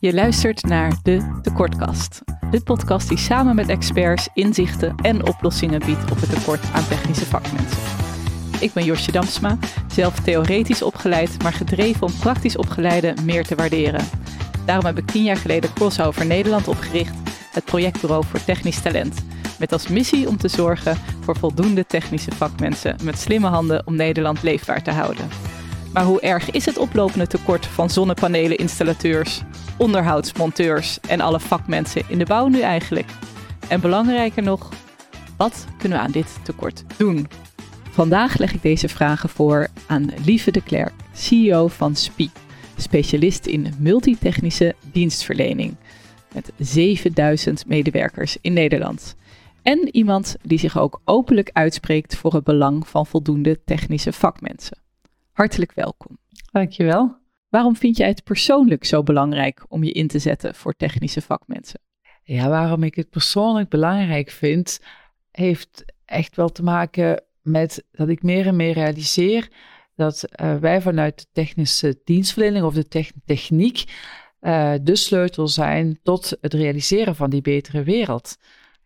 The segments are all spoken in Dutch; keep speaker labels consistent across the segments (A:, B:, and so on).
A: Je luistert naar de Tekortkast. De podcast die samen met experts inzichten en oplossingen biedt op het tekort aan technische vakmensen. Ik ben Josje Damsma, zelf theoretisch opgeleid, maar gedreven om praktisch opgeleiden meer te waarderen. Daarom heb ik tien jaar geleden Crossover Nederland opgericht, het projectbureau voor technisch talent. Met als missie om te zorgen voor voldoende technische vakmensen met slimme handen om Nederland leefbaar te houden. Maar hoe erg is het oplopende tekort van zonnepaneleninstallateurs, onderhoudsmonteurs en alle vakmensen in de bouw nu eigenlijk? En belangrijker nog, wat kunnen we aan dit tekort doen? Vandaag leg ik deze vragen voor aan Lieve de Klerk, CEO van SPI, specialist in multitechnische dienstverlening, met 7000 medewerkers in Nederland. En iemand die zich ook openlijk uitspreekt voor het belang van voldoende technische vakmensen. Hartelijk welkom.
B: Dankjewel.
A: Waarom vind jij het persoonlijk zo belangrijk om je in te zetten voor technische vakmensen?
B: Ja, waarom ik het persoonlijk belangrijk vind, heeft echt wel te maken met dat ik meer en meer realiseer dat uh, wij vanuit de technische dienstverlening of de techniek uh, de sleutel zijn tot het realiseren van die betere wereld.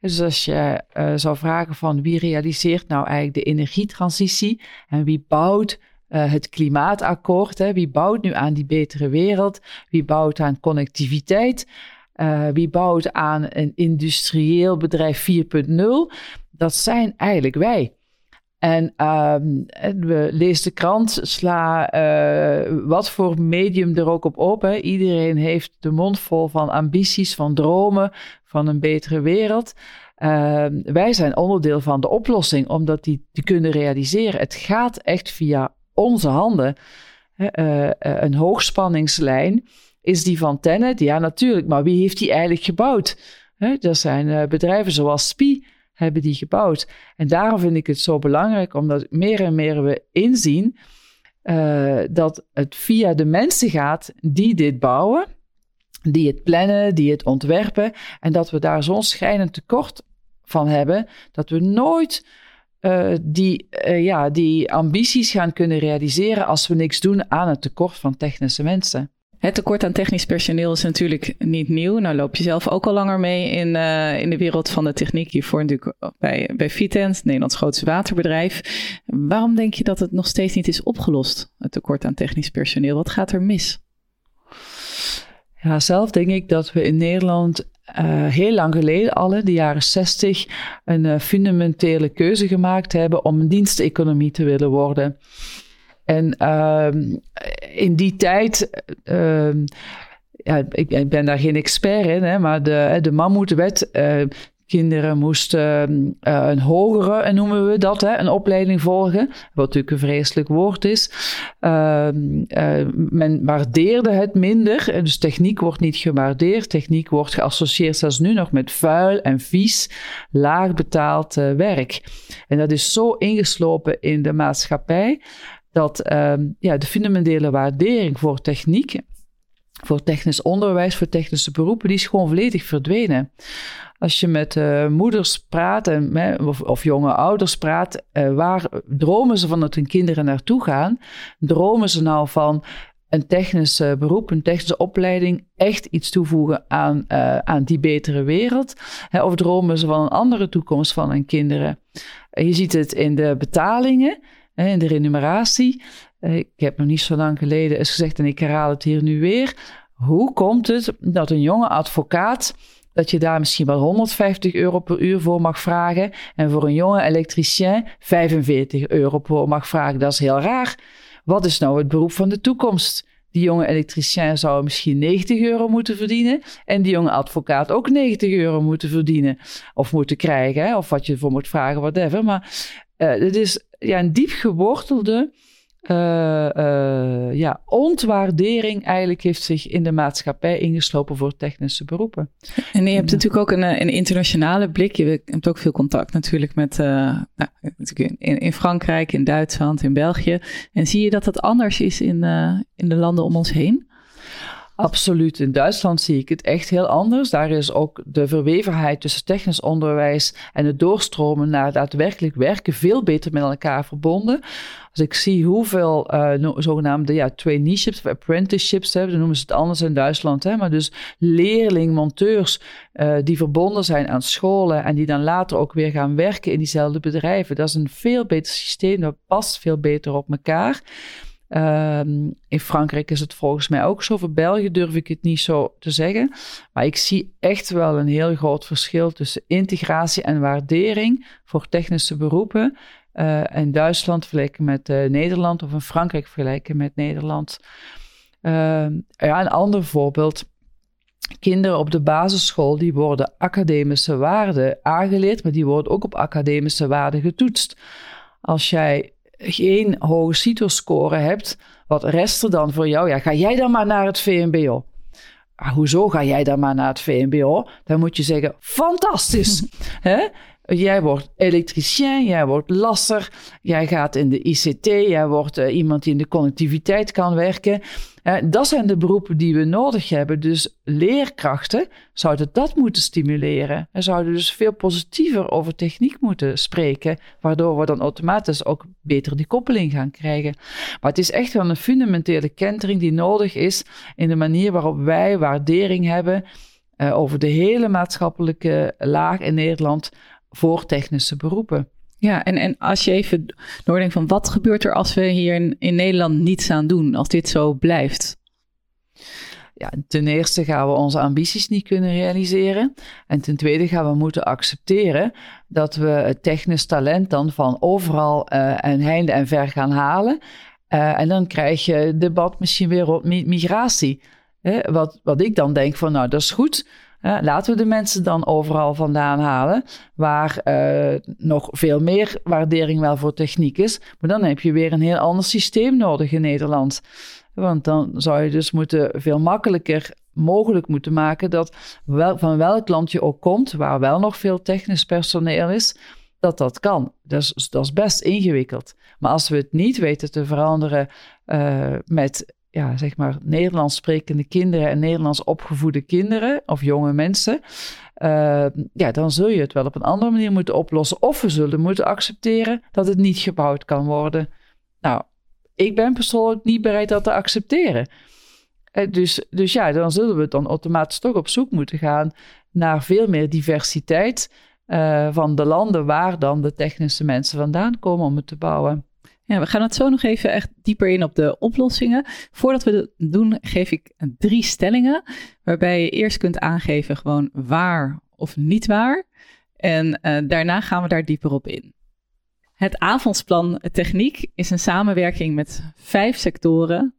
B: Dus als je uh, zou vragen van wie realiseert nou eigenlijk de energietransitie en wie bouwt uh, het klimaatakkoord. Hè. Wie bouwt nu aan die betere wereld? Wie bouwt aan connectiviteit? Uh, wie bouwt aan een industrieel bedrijf 4.0? Dat zijn eigenlijk wij. En um, we lezen de krant, sla uh, wat voor medium er ook op op. Hè. Iedereen heeft de mond vol van ambities, van dromen, van een betere wereld. Uh, wij zijn onderdeel van de oplossing om dat die te kunnen realiseren. Het gaat echt via onze handen. Uh, uh, een hoogspanningslijn is die van Tennet. Ja, natuurlijk, maar wie heeft die eigenlijk gebouwd? Hè, er zijn uh, bedrijven zoals SPI hebben die gebouwd. En daarom vind ik het zo belangrijk, omdat meer en meer we inzien dat het via de mensen gaat die dit bouwen, die het plannen, die het ontwerpen, en dat we daar zo'n schijnend tekort van hebben, dat we nooit uh, die, uh, ja, die ambities gaan kunnen realiseren als we niks doen aan het tekort van technische mensen.
A: Het tekort aan technisch personeel is natuurlijk niet nieuw. Nou loop je zelf ook al langer mee in, uh, in de wereld van de techniek. Hiervoor natuurlijk bij, bij Vitens, Nederlands grootste waterbedrijf. Waarom denk je dat het nog steeds niet is opgelost, het tekort aan technisch personeel? Wat gaat er mis?
B: Ja, zelf denk ik dat we in Nederland uh, heel lang geleden, al in de jaren 60, een uh, fundamentele keuze gemaakt hebben om een diensteconomie te willen worden. En uh, in die tijd, ehm, ja, ik, ben daar geen expert in, hè, maar de, de mammoetwet uh, Kinderen moesten uh, een hogere, noemen we dat, hè, een opleiding volgen. Wat natuurlijk een vreselijk woord is. Uh, uh, men waardeerde het minder. Dus techniek wordt niet gewaardeerd. Techniek wordt geassocieerd zelfs nu nog met vuil en vies, laag betaald werk. En dat is zo ingeslopen in de maatschappij dat ehm, ja, de fundamentele waardering voor techniek voor technisch onderwijs, voor technische beroepen, die is gewoon volledig verdwenen. Als je met uh, moeders praat en, of, of, jonge ouders praat, uh, waar dromen ze van dat hun kinderen naartoe gaan? Dromen ze nou van een technisch beroep, een technische opleiding, echt iets toevoegen aan, aan die betere wereld? Hè, of dromen ze van een andere toekomst van hun kinderen? je ziet het in de betalingen, in de remuneratie. Ik heb nog niet zo lang geleden eens gezegd, en ik herhaal het hier nu weer. Hoe komt het dat een jonge advocaat dat je daar misschien wel 150 euro per uur voor mag vragen. En voor een jonge elektricien 45 euro voor mag vragen. Dat is heel raar. Wat is nou het beroep van de toekomst? Die jonge elektricien zou misschien 90 euro moeten verdienen. En die jonge advocaat ook 90 euro moeten verdienen. Of moeten krijgen. Of wat je ervoor moet vragen, whatever. Maar uh, het is ja, een diep gewortelde uh, uh, ja, ontwaardering eigenlijk heeft zich in de maatschappij ingeslopen voor technische beroepen.
A: En je hebt natuurlijk ook een, eh, een, internationale blik. Je hebt ook veel contact natuurlijk met uh, nou, in, in, Frankrijk, in Duitsland, in België. En zie je dat dat anders is in, in de landen om ons heen?
B: Absoluut. In Duitsland zie ik het echt heel anders. Daar is ook de verwevenheid tussen technisch onderwijs en het doorstromen naar daadwerkelijk werken veel beter met elkaar verbonden. Als ik zie hoeveel uh, zogenaamde ja, traineeships of apprenticeships, hebben, dan noemen ze het anders in Duitsland, hè, maar dus leerling-monteurs uh, die verbonden zijn aan scholen en die dan later ook weer gaan werken in diezelfde bedrijven. Dat is een veel beter systeem, dat past veel beter op elkaar. Um, in Frankrijk is het volgens mij ook zo. Voor België durf ik het niet zo te zeggen. Maar ik zie echt wel een heel groot verschil tussen integratie en waardering voor technische beroepen. Uh, in Duitsland vergeleken met uh, Nederland of in Frankrijk vergelijken met Nederland. Uh, ja, een ander voorbeeld. Kinderen op de basisschool die worden academische waarden aangeleerd, maar die worden ook op academische waarden getoetst. Als jij geen hoge CITO-score hebt, wat rest er dan voor jou? Ja, ga jij dan maar naar het VMBO? Ah, hoezo ga jij dan maar naar het VMBO? Dan moet je zeggen, fantastisch. Hè? Jij wordt elektricien, jij wordt lasser, jij gaat in de ICT, jij wordt uh, iemand die in de connectiviteit kan werken. Dat zijn de beroepen die we nodig hebben. Dus leerkrachten zouden dat moeten stimuleren. En zouden dus veel positiever over techniek moeten spreken, waardoor we dan automatisch ook beter die koppeling gaan krijgen. Maar het is echt wel een fundamentele kentering die nodig is in de manier waarop wij waardering hebben uh, over de hele maatschappelijke laag in Nederland voor technische beroepen.
A: Ja, en, en als je even doordenkt van wat gebeurt er als we hier in, in Nederland niets aan doen, als dit zo blijft?
B: Ja, ten eerste gaan we onze ambities niet kunnen realiseren. En ten tweede gaan we moeten accepteren dat we het technisch talent dan van overal uh, en heinde en ver gaan halen. Uh, en dan krijg je debat misschien weer op migratie. Hè? Wat, wat ik dan denk van, nou, dat is goed laten we de mensen dan overal vandaan halen, waar uh, nog veel meer waardering wel voor techniek is. Maar dan heb je weer een heel ander systeem nodig in Nederland. Want dan zou je dus moeten veel makkelijker mogelijk moeten maken dat van welk land je ook komt, waar wel nog veel technisch personeel is, dat dat kan. Dat is, dat is best ingewikkeld. Maar als we het niet weten te veranderen uh, met ja, zeg maar, Nederlands sprekende kinderen en Nederlands opgevoede kinderen of jonge mensen, uh, ja, dan zul je het wel op een andere manier moeten oplossen. Of we zullen moeten accepteren dat het niet gebouwd kan worden. Nou, ik ben persoonlijk niet bereid dat te accepteren. Uh, dus, dus ja, dan zullen we dan automatisch toch op zoek moeten gaan naar veel meer diversiteit uh, van de landen waar dan de technische mensen vandaan komen om het te bouwen.
A: Ja, we gaan het zo nog even echt dieper in op de oplossingen. Voordat we dat doen, geef ik drie stellingen. Waarbij je eerst kunt aangeven gewoon waar of niet waar. En uh, daarna gaan we daar dieper op in. Het avondsplan Techniek is een samenwerking met vijf sectoren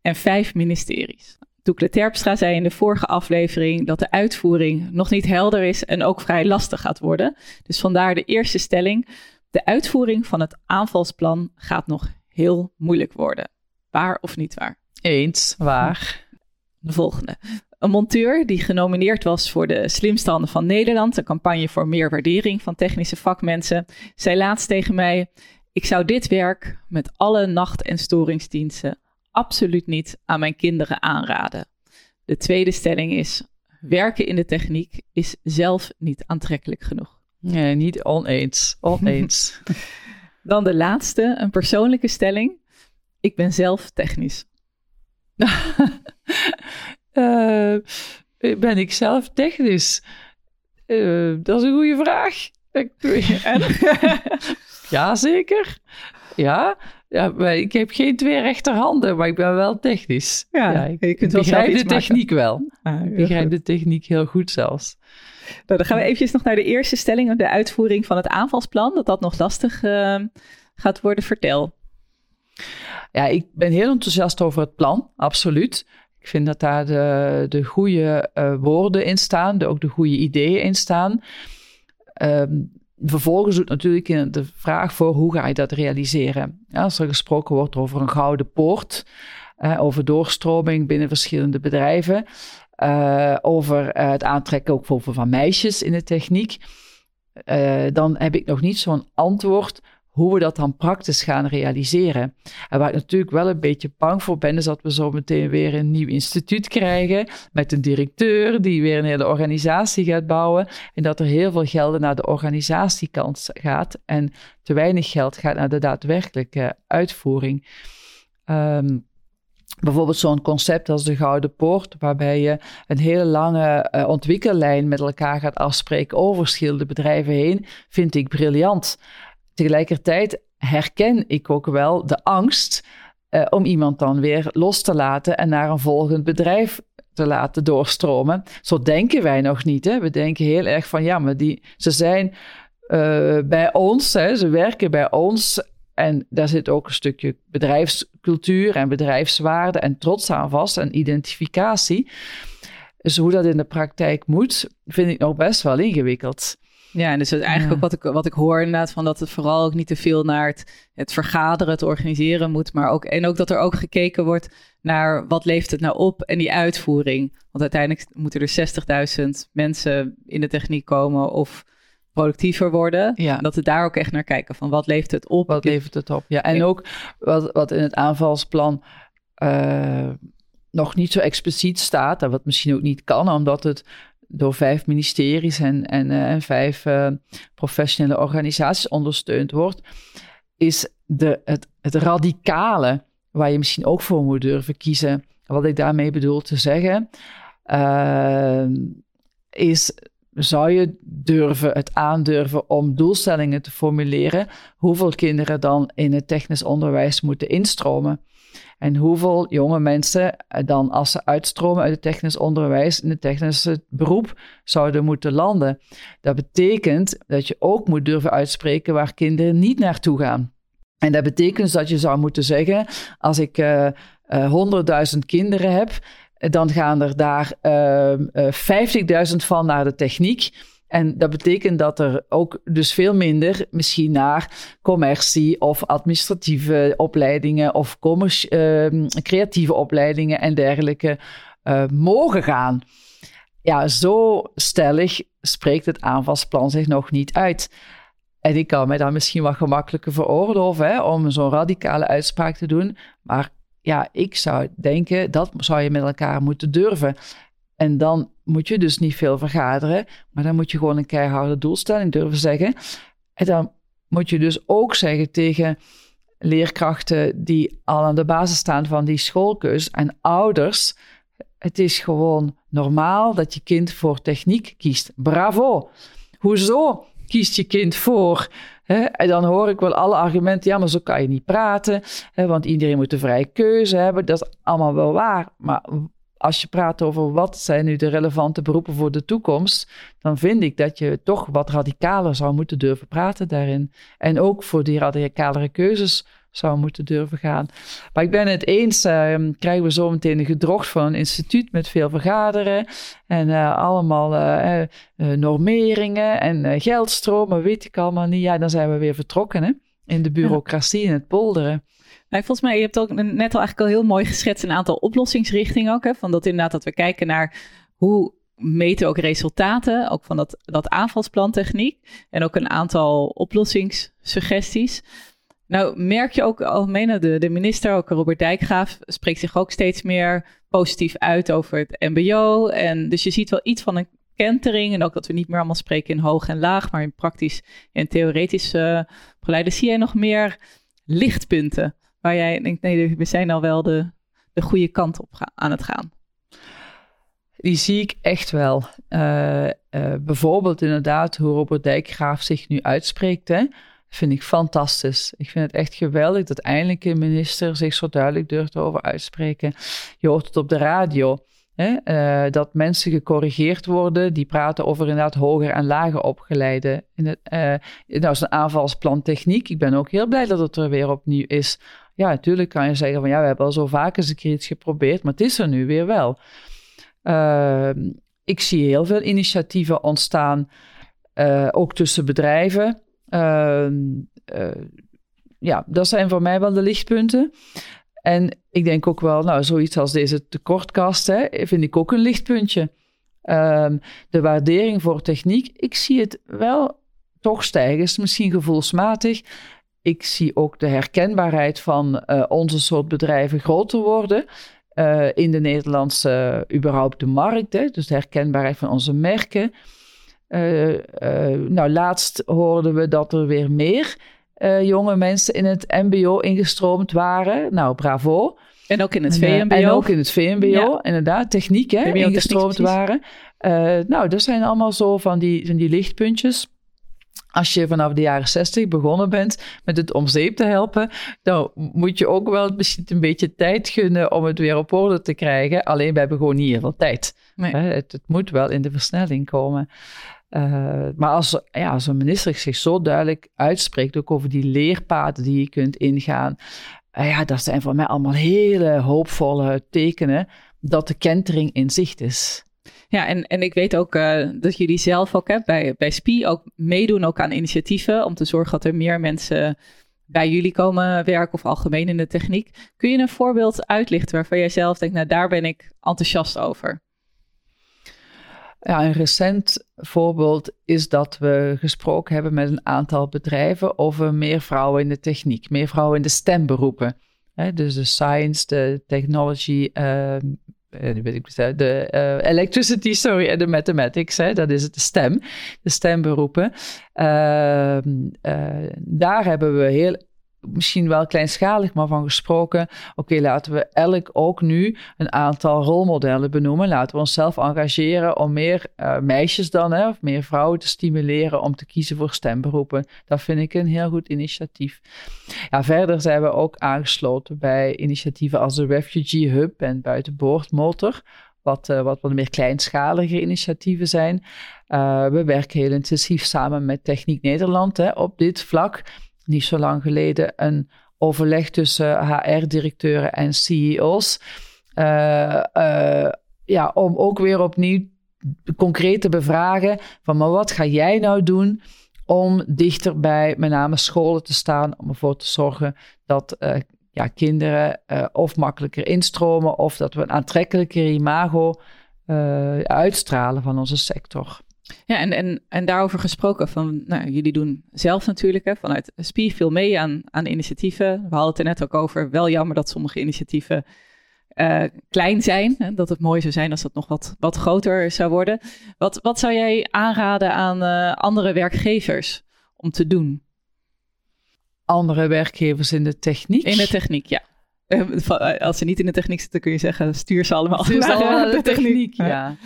A: en vijf ministeries. Doekle Terpstra zei in de vorige aflevering dat de uitvoering nog niet helder is en ook vrij lastig gaat worden. Dus vandaar de eerste stelling. De uitvoering van het aanvalsplan gaat nog heel moeilijk worden. Waar of niet waar?
B: Eens, waar.
A: De volgende. Een monteur die genomineerd was voor de Slimstanden van Nederland, een campagne voor meer waardering van technische vakmensen, zei laatst tegen mij: Ik zou dit werk met alle nacht- en storingsdiensten absoluut niet aan mijn kinderen aanraden. De tweede stelling is: werken in de techniek is zelf niet aantrekkelijk genoeg.
B: Nee, niet oneens. Oneens.
A: Dan de laatste, een persoonlijke stelling. Ik ben zelf technisch.
B: uh, ben ik zelf technisch? Uh, dat is een goede vraag. ja, zeker. Ja, ja ik heb geen twee rechterhanden, maar ik ben wel technisch. Ja, ja ik, je kunt wel begrijp de techniek wel. Ah, ik begrijp de techniek heel goed zelfs.
A: Nou, dan gaan we eventjes nog naar de eerste stelling, de uitvoering van het aanvalsplan, dat dat nog lastig uh, gaat worden. Vertel.
B: Ja, ik ben heel enthousiast over het plan, absoluut. Ik vind dat daar de, de goede uh, woorden in staan, ook de goede ideeën in staan. Um, vervolgens doet natuurlijk de vraag voor hoe ga je dat realiseren. Als er gesproken wordt over een gouden poort, uh, over doorstroming binnen verschillende bedrijven, uh, over uh, het aantrekken ook van meisjes in de techniek, uh, dan heb ik nog niet zo'n antwoord hoe we dat dan praktisch gaan realiseren. En waar ik natuurlijk wel een beetje bang voor ben, is dat we zo meteen weer een nieuw instituut krijgen met een directeur die weer een hele organisatie gaat bouwen en dat er heel veel geld naar de organisatiekant gaat en te weinig geld gaat naar de daadwerkelijke uitvoering. Ehm, bijvoorbeeld zo'n concept als de Gouden Poort, waarbij je een hele lange uh, ontwikkellijn met elkaar gaat afspreken over verschillende bedrijven heen, vind ik briljant. Tegelijkertijd herken ik ook wel de angst uh, om iemand dan weer los te laten en naar een volgend bedrijf te laten doorstromen. Zo denken wij nog niet. Hè? We denken heel erg van ja, maar die, ze zijn uh, bij ons, hè, ze werken bij ons. En daar zit ook een stukje bedrijfscultuur en bedrijfswaarde en trots aan vast en identificatie. Dus hoe dat in de praktijk moet, vind ik nog best wel ingewikkeld.
A: Ja, en dus eigenlijk ook wat ik, wat ik hoor inderdaad, van dat het vooral ook niet te veel naar het, het vergaderen, het organiseren moet, maar ook, en ook dat er ook gekeken wordt naar wat levert het nou op en die uitvoering. Want uiteindelijk moeten er 60.000 mensen in de techniek komen of productiever worden. Ja. Dat we daar ook echt naar kijken van wat levert het op.
B: Wat levert het op, ja. En ook wat, wat in het aanvalsplan uh, nog niet zo expliciet staat, en wat misschien ook niet kan, omdat het door vijf ministeries en, en, uh, en vijf uh, professionele organisaties ondersteund wordt, is de, het, het radicale waar je misschien ook voor moet durven kiezen. Wat ik daarmee bedoel te zeggen, is zou je durven, het aandurven om doelstellingen te formuleren, hoeveel kinderen dan in het technisch onderwijs moeten instromen? En hoeveel jonge mensen dan, als ze uitstromen uit het technisch onderwijs, in het technische beroep zouden moeten landen. Dat betekent dat je ook moet durven uitspreken waar kinderen niet naartoe gaan. En dat betekent dat je zou moeten zeggen: als ik uh, uh, 100.000 kinderen heb, dan gaan er daar uh, uh, 50.000 van naar de techniek. En dat betekent dat er ook dus veel minder misschien naar commercie of administratieve opleidingen of uh, creatieve opleidingen en dergelijke uh, mogen gaan. Ja, zo stellig spreekt het aanvalsplan zich nog niet uit. En ik kan mij dan misschien wat gemakkelijker veroorloven om zo'n radicale uitspraak te doen. Maar ja, ik zou denken dat zou je met elkaar moeten durven. En dan moet je dus niet veel vergaderen, maar dan moet je gewoon een keiharde doelstelling durven zeggen. En dan moet je dus ook zeggen tegen leerkrachten die al aan de basis staan van die schoolkeus en ouders. Het is gewoon normaal dat je kind voor techniek kiest. Bravo! Hoezo kiest je kind voor? En dan hoor ik wel alle argumenten, ja, maar zo kan je niet praten, want iedereen moet een vrije keuze hebben. Dat is allemaal wel waar, maar als je praat over wat zijn nu de relevante beroepen voor de toekomst, dan vind ik dat je toch wat radicaler zou moeten durven praten daarin. En ook voor die radicalere keuzes zou moeten durven gaan. Maar ik ben het eens, uh, krijgen we zo meteen een gedrocht van een instituut met veel vergaderen en uh, allemaal uh, normeringen en geldstromen, weet ik allemaal niet. Ja, dan zijn we weer vertrokken hè? in de bureaucratie, in het polderen.
A: Nou, volgens mij, je hebt ook net al eigenlijk al heel mooi geschetst een aantal oplossingsrichtingen ook. Hè, van dat inderdaad dat we kijken naar hoe meten ook resultaten, ook van dat, dat aanvalsplantechniek. En ook een aantal oplossingssuggesties. Nou, merk je ook algemeen, de, de minister, ook Robert Dijkgraaf, spreekt zich ook steeds meer positief uit over het MBO. En dus je ziet wel iets van een kentering. En ook dat we niet meer allemaal spreken in hoog en laag, maar in praktisch en theoretisch uh. Zie jij nog meer lichtpunten waar jij denkt, nee, we zijn al wel de, de goede kant op aan het gaan?
B: Die zie ik echt wel. Uh, uh, bijvoorbeeld inderdaad hoe Robert Dijkgraaf zich nu uitspreekt. Hè? Vind ik fantastisch. Ik vind het echt geweldig dat eindelijk een minister zich zo duidelijk durft over uitspreken. Je hoort het op de radio. Hè? Uh, dat mensen gecorrigeerd worden die praten over inderdaad hoger en lager opgeleide. In het, uh, nou is een aanvalsplan techniek. Ik ben ook heel blij dat het er weer opnieuw is. Ja, natuurlijk kan je zeggen van ja, we hebben al zo vaak eens een keer iets geprobeerd, maar het is er nu weer wel. Uh, ik zie heel veel initiatieven ontstaan, ook tussen bedrijven. Uh, ja, dat zijn voor mij wel de lichtpunten. En ik denk ook wel, nou, zoiets als deze tekortkast, hè, vind ik ook een lichtpuntje. Um, de waardering voor techniek, ik zie het wel toch stijgen. Is misschien gevoelsmatig. ik zie ook de herkenbaarheid van uh, onze soort bedrijven groter worden. Uh, in de Nederlandse, überhaupt de markt. Hè? Dus de herkenbaarheid van onze merken. Nou, laatst hoorden we dat er weer meer jonge mensen in het MBO ingestroomd waren. Nou, bravo.
A: En ook in het VMBO.
B: En ook in het VMBO, inderdaad. Techniek, hè, ingestroomd waren. nou, dat zijn allemaal zo van die, van die lichtpuntjes als je vanaf de jaren 60 begonnen bent met het om zeep te helpen, dan moet je ook wel misschien een beetje tijd gunnen om het weer op orde te krijgen. Alleen we hebben gewoon niet heel veel tijd. Het, het, moet wel in de versnelling komen. Uh, maar als, ja, als een minister zich zo duidelijk uitspreekt, ook over die leerpaden die je kunt ingaan, uh, ja, dat zijn voor mij allemaal hele hoopvolle tekenen dat de kentering in zicht is.
A: Ja, en, en ik weet ook uh, dat jullie zelf ook hè, bij, bij SPI ook meedoen ook aan initiatieven om te zorgen dat er meer mensen bij jullie komen werken of algemeen in de techniek. Kun je een voorbeeld uitlichten waarvan jij zelf denkt, nou daar ben ik enthousiast over?
B: Ja, een recent voorbeeld is dat we gesproken hebben met een aantal bedrijven over meer vrouwen in de techniek, meer vrouwen in de stemberoepen. dus de science, de technology, uh, eh, weet ik, de uh, electricity, sorry, en de mathematics, hè, dat is het de stem, de stemberoepen. Uh, daar hebben we heel misschien wel kleinschalig, maar van gesproken. Oké, laten we elk ook nu een aantal rolmodellen benoemen. Laten we onszelf engageren om meer uh, meisjes dan, hè, of meer vrouwen te stimuleren om te kiezen voor stemberoepen. Dat vind ik een heel goed initiatief. Ja, verder zijn we ook aangesloten bij initiatieven als de Refugee Hub en Buitenboordmotor. Wat, uh, wat wat meer kleinschalige initiatieven zijn. Uh, we werken heel intensief samen met Techniek Nederland hè, op dit vlak niet zo lang geleden een overleg tussen HR-directeuren en CEO's. Uh, uh, ja, om ook weer opnieuw concreet te bevragen van maar wat ga jij nou doen om dichter bij met name scholen te staan, om ervoor te zorgen dat uh, ja, kinderen of makkelijker instromen of dat we een aantrekkelijker imago uitstralen van onze sector.
A: Ja, en, en, en daarover gesproken van, nou, jullie doen zelf natuurlijk hè, vanuit SPI veel mee aan, aan initiatieven. We hadden het er net ook over, wel jammer dat sommige initiatieven uh, klein zijn. Hè, dat het mooi zou zijn als dat nog wat, wat groter zou worden. Wat, wat zou jij aanraden aan uh, andere werkgevers om te doen?
B: Andere werkgevers in de techniek?
A: In de techniek, ja. Uh, als ze niet in de techniek zitten, kun je zeggen, stuur ze allemaal, stuur ze allemaal naar de, de techniek. techniek
B: ja.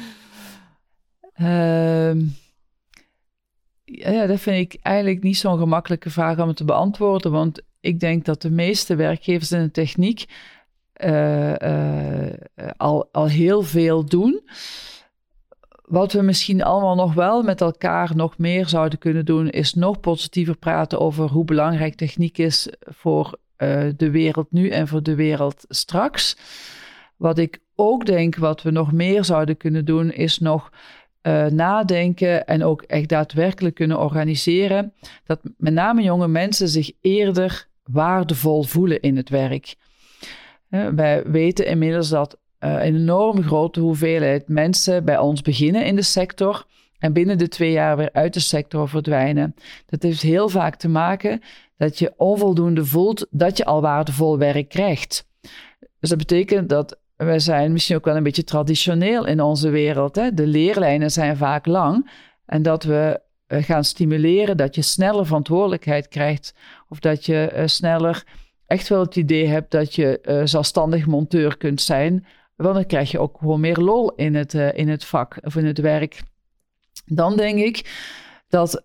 B: Ja, dat vind ik eigenlijk niet zo'n gemakkelijke vraag om te beantwoorden. Want ik denk dat de meeste werkgevers in de techniek uh, uh, al, al heel veel doen. Wat we misschien allemaal nog wel met elkaar nog meer zouden kunnen doen, is nog positiever praten over hoe belangrijk techniek is voor uh, de wereld nu en voor de wereld straks. Wat ik ook denk, wat we nog meer zouden kunnen doen, is nog uh, nadenken en ook echt daadwerkelijk kunnen organiseren, dat met name jonge mensen zich eerder waardevol voelen in het werk. Uh, wij weten inmiddels dat uh, een enorm grote hoeveelheid mensen bij ons beginnen in de sector en binnen de twee jaar weer uit de sector verdwijnen. Dat heeft heel vaak te maken dat je onvoldoende voelt dat je al waardevol werk krijgt. Dus dat betekent dat we zijn misschien ook wel een beetje traditioneel in onze wereld. Hè? De leerlijnen zijn vaak lang. En dat we eh, gaan stimuleren dat je sneller verantwoordelijkheid krijgt. Of dat je uh, sneller echt wel het idee hebt dat je uh, zelfstandig monteur kunt zijn. Want dan krijg je ook gewoon meer lol in het, in het vak of in het werk. Dan denk ik dat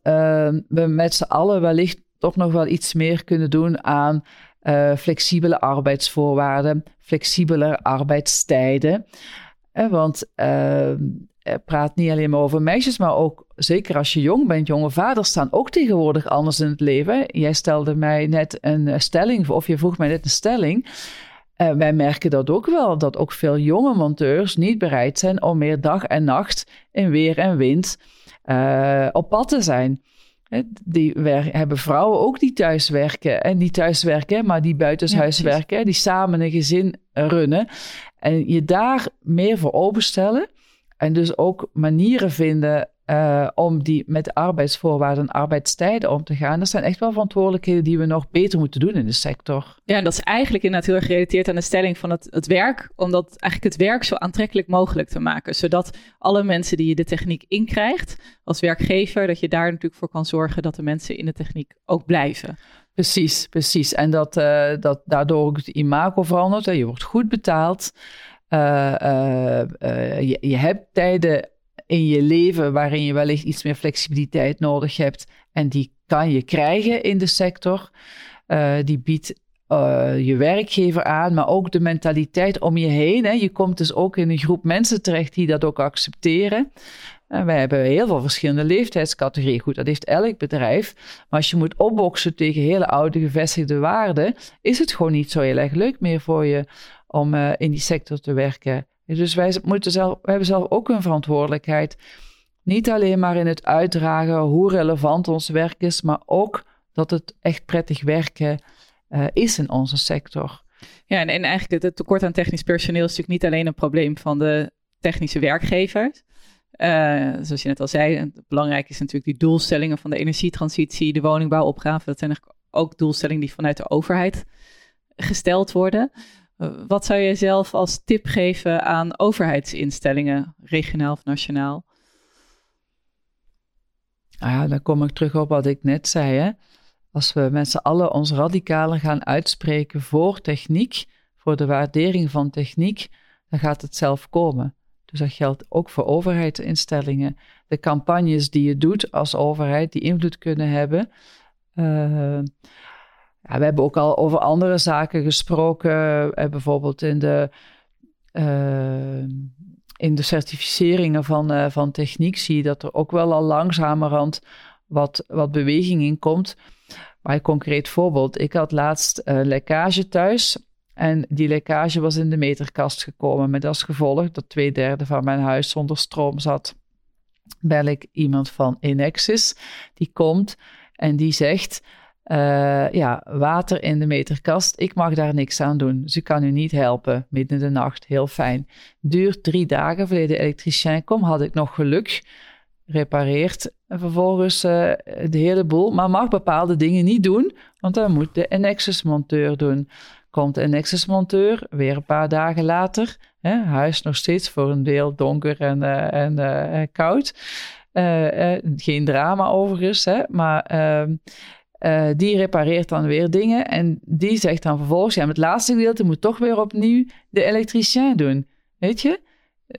B: we met z'n allen wellicht toch nog wel iets meer kunnen doen aan uh, flexibele arbeidsvoorwaarden, flexibeler arbeidstijden. Uh, want uh, praat niet alleen maar over meisjes, maar ook zeker als je jong bent, jonge vaders staan ook tegenwoordig anders in het leven. Jij stelde mij net een stelling, of je vroeg mij net een stelling. Wij merken dat ook wel, dat ook veel jonge monteurs niet bereid zijn om meer dag en nacht in weer en wind op pad te zijn. Die hebben vrouwen ook die thuis werken. En die thuis werken, maar die buitenshuis ja, werken. Die samen een gezin runnen. En je daar meer voor openstellen. En dus ook manieren vinden uh, om die met arbeidsvoorwaarden en arbeidstijden om te gaan. Dat zijn echt wel verantwoordelijkheden die we nog beter moeten doen in de sector.
A: Ja, dat is eigenlijk inderdaad heel erg gerelateerd aan de stelling van het, het werk. Om dat eigenlijk het werk zo aantrekkelijk mogelijk te maken. Zodat alle mensen die je de techniek inkrijgt als werkgever, dat je daar natuurlijk voor kan zorgen dat de mensen in de techniek ook blijven.
B: Precies, precies. En dat, uh, dat daardoor ook het imago verandert. Je wordt goed betaald. Uh, je, je hebt tijden in je leven waarin je wellicht iets meer flexibiliteit nodig hebt. En die kan je krijgen in de sector. Uh, die biedt uh, je werkgever aan, maar ook de mentaliteit om je heen. Hè. Je komt dus ook in een groep mensen terecht die dat ook accepteren. En wij hebben heel veel verschillende leeftijdscategorieën. Goed, dat heeft elk bedrijf. Maar als je moet opboksen tegen hele oude gevestigde waarden, is het gewoon niet zo heel erg leuk meer voor je om in die sector te werken. Dus wij moeten zelf, wij hebben zelf ook een verantwoordelijkheid. Niet alleen maar in het uitdragen hoe relevant ons werk is, maar ook dat het echt prettig werken uh, is in onze sector.
A: Ja, en, en eigenlijk het tekort aan technisch personeel is natuurlijk niet alleen een probleem van de technische werkgevers. Uh, zoals je net al zei, belangrijk is natuurlijk die doelstellingen van de energietransitie, de woningbouwopgave. Dat zijn eigenlijk ook doelstellingen die vanuit de overheid gesteld worden. Wat zou je zelf als tip geven aan overheidsinstellingen, regionaal of nationaal?
B: Nou ja, dan kom ik terug op wat ik net zei. Hè? Als we met z'n allen ons radicaler gaan uitspreken voor techniek, voor de waardering van techniek, dan gaat het zelf komen. Dus dat geldt ook voor overheidsinstellingen. De campagnes die je doet als overheid, die invloed kunnen hebben. Uh, we hebben ook al over andere zaken gesproken. Eh, bijvoorbeeld in de, uh, in de certificeringen van, uh, van techniek zie je dat er ook wel al langzamerhand wat, wat beweging in komt. Maar een concreet voorbeeld. Ik had laatst een lekkage thuis. En die lekkage was in de meterkast gekomen. Met als gevolg dat twee derde van mijn huis zonder stroom zat. Bel ik iemand van Enexis. Die komt en die zegt uh, ja, water in de meterkast. Ik mag daar niks aan doen. Ze kan u niet helpen midden in de nacht. Heel fijn. Duurt drie dagen. De elektricien komt, had ik nog geluk. Repareert en vervolgens uh, de hele boel. Maar mag bepaalde dingen niet doen, want dan moet de Nexus-monteur doen. Komt de Nexus-monteur, weer een paar dagen later. Hè, huis nog steeds voor een deel donker en, uh, en koud. geen drama overigens, hè, maar ehm, uh, die repareert dan weer dingen en die zegt dan vervolgens, ja, met het laatste gedeelte moet toch weer opnieuw de elektricien doen. Weet je?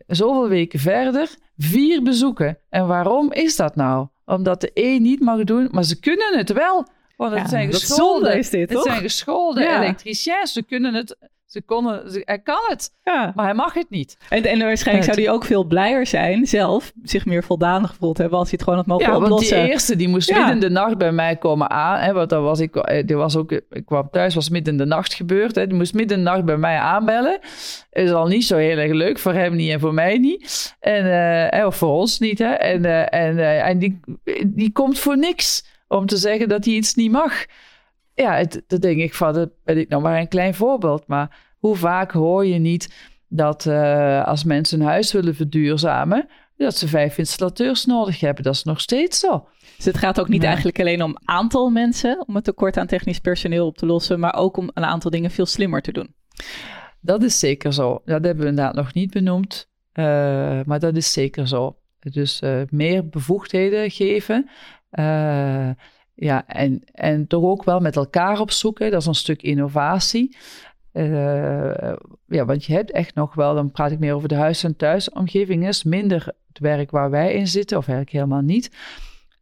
B: Zoveel weken verder, vier bezoeken. En waarom is dat nou? Omdat de een niet mag doen, maar ze kunnen het wel. Want het zijn geschoolde,
A: is dit,
B: het zijn geschoolde ja. elektriciens. Ze kunnen het ze konden, ze, hij kan het, ja. maar hij mag het niet.
A: En, en waarschijnlijk zou hij ook veel blijer zijn, zelf, zich meer voldaan gevoeld hebben als hij het gewoon had mogen
B: ja,
A: oplossen.
B: Ja, want die eerste, die moest ja. midden in de nacht bij mij komen aan. Hè, want dat was ik, eh, die was ook, ik kwam thuis, was midden in de nacht gebeurd. Hè, die moest midden in de nacht bij mij aanbellen. Is al niet zo heel erg leuk, voor hem niet en voor mij niet. En, uh, of voor ons niet. Hè. En, uh, en, uh, en die, die komt voor niks om te zeggen dat hij iets niet mag ja, dat denk ik van, dat ben ik nog maar een klein voorbeeld. Maar hoe vaak hoor je niet dat uh, als mensen een huis willen verduurzamen, dat ze vijf installateurs nodig hebben. Dat is nog steeds zo.
A: Dus het gaat ook niet ja. eigenlijk alleen om aantal mensen om het tekort aan technisch personeel op te lossen, maar ook om een aantal dingen veel slimmer te doen.
B: Dat is zeker zo. Dat hebben we inderdaad nog niet benoemd, uh, maar dat is zeker zo. Dus uh, meer bevoegdheden geven. Ja, en, en toch ook wel met elkaar opzoeken. Dat is een stuk innovatie. Uh, ja, want je hebt echt nog wel, dan praat ik meer over de huis- en thuisomgeving, is minder het werk waar wij in zitten, of eigenlijk helemaal niet.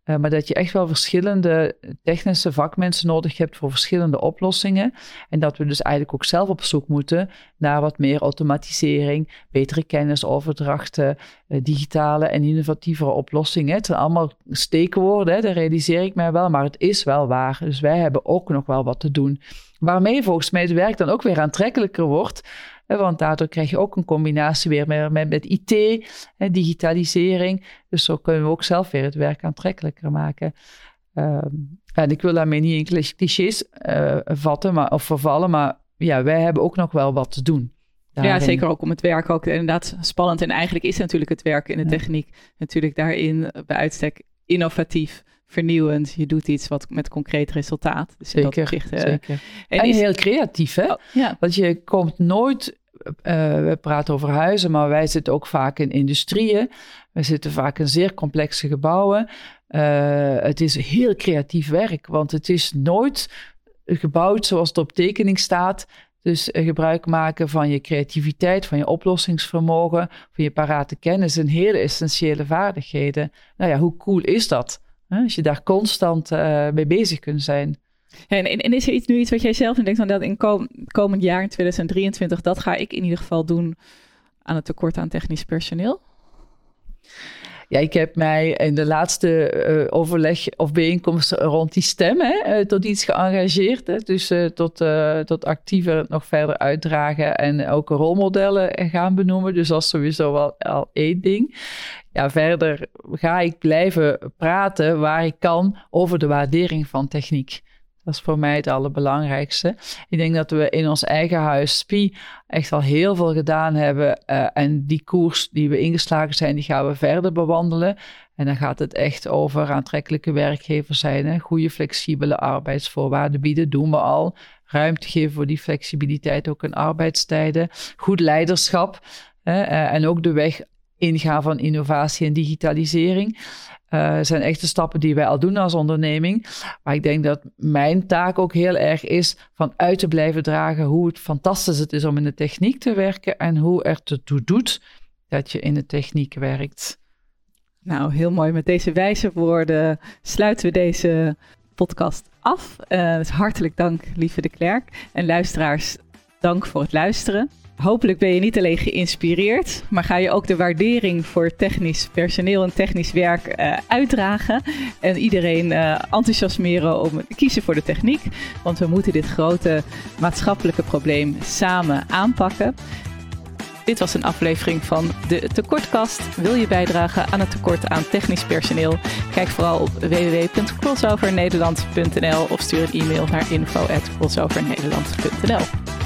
B: Uh, maar dat je echt wel verschillende technische vakmensen nodig hebt voor verschillende oplossingen. En dat we dus eigenlijk ook zelf op zoek moeten naar wat meer automatisering, betere kennisoverdrachten, uh, digitale en innovatievere oplossingen. Het zijn allemaal steekwoorden, dat realiseer ik mij wel, maar het is wel waar. Dus wij hebben ook nog wel wat te doen. Waarmee volgens mij het werk dan ook weer aantrekkelijker wordt. Want daardoor krijg je ook een combinatie weer met, met, met IT, hè, digitalisering. Dus zo kunnen we ook zelf weer het werk aantrekkelijker maken. Um, en ik wil daarmee niet in clichés uh, vatten maar, of vervallen, maar ja, wij hebben ook nog wel wat te doen.
A: Ja, zeker ook om het werk ook inderdaad spannend. En eigenlijk is natuurlijk het werk in de techniek natuurlijk daarin bij uitstek innovatief vernieuwend. Je doet iets wat met concreet resultaat.
B: Dus zeker, dat opzicht, uh, zeker. En, en heel creatief, hè? Oh, ja. Want je komt nooit... Uh, we praten over huizen, maar wij zitten ook vaak in industrieën. We zitten vaak in zeer complexe gebouwen. Uh, het is heel creatief werk, want het is nooit gebouwd zoals het op tekening staat. Dus gebruik maken van je creativiteit, van je oplossingsvermogen, van je parate kennis en hele essentiële vaardigheden. Nou ja, hoe cool is dat? Als je daar constant uh, mee bezig kunt zijn.
A: en, en, is er iets, nu iets wat jij zelf denkt van dat in kom, komend jaar, in 2023, dat ga ik in ieder geval doen aan het tekort aan technisch personeel?
B: Ja, ik heb mij in de laatste uh, overleg of bijeenkomsten rond die stem hè, uh, tot iets geëngageerd. Hè, dus uh, tot, tot actiever nog verder uitdragen en ook rolmodellen gaan benoemen. Dus dat is sowieso wel al één ding ja, verder ga ik blijven praten waar ik kan over de waardering van techniek. Dat is voor mij het allerbelangrijkste. Ik denk dat we in ons eigen huis SPI echt al heel veel gedaan hebben. Uh, en die koers die we ingeslagen zijn, die gaan we verder bewandelen. En dan gaat het echt over aantrekkelijke werkgevers zijn. Goede flexibele arbeidsvoorwaarden bieden, doen we al. Ruimte geven voor die flexibiliteit ook in arbeidstijden. Goed leiderschap. Hè? Uh, en ook de weg ingaan van innovatie en digitalisering. Uh, zijn echte stappen die wij al doen als onderneming. Maar ik denk dat mijn taak ook heel erg is van uit te blijven dragen hoe het fantastisch het is om in de techniek te werken en hoe er toe doet dat je in de techniek werkt.
A: Nou, heel mooi. Met deze wijze woorden sluiten we deze podcast af. Uh, dus hartelijk dank, lieve de Klerk. En luisteraars, dank voor het luisteren. Hopelijk ben je niet alleen geïnspireerd, maar ga je ook de waardering voor technisch personeel en technisch werk uh, uitdragen. En iedereen uh, enthousiasmeren om te kiezen voor de techniek. Want we moeten dit grote maatschappelijke probleem samen aanpakken. Dit was een aflevering van de Tekortkast. Wil je bijdragen aan het tekort aan technisch personeel? Kijk vooral op www.crossovernederland.nl of stuur een e-mail naar info.crossovernederland.nl.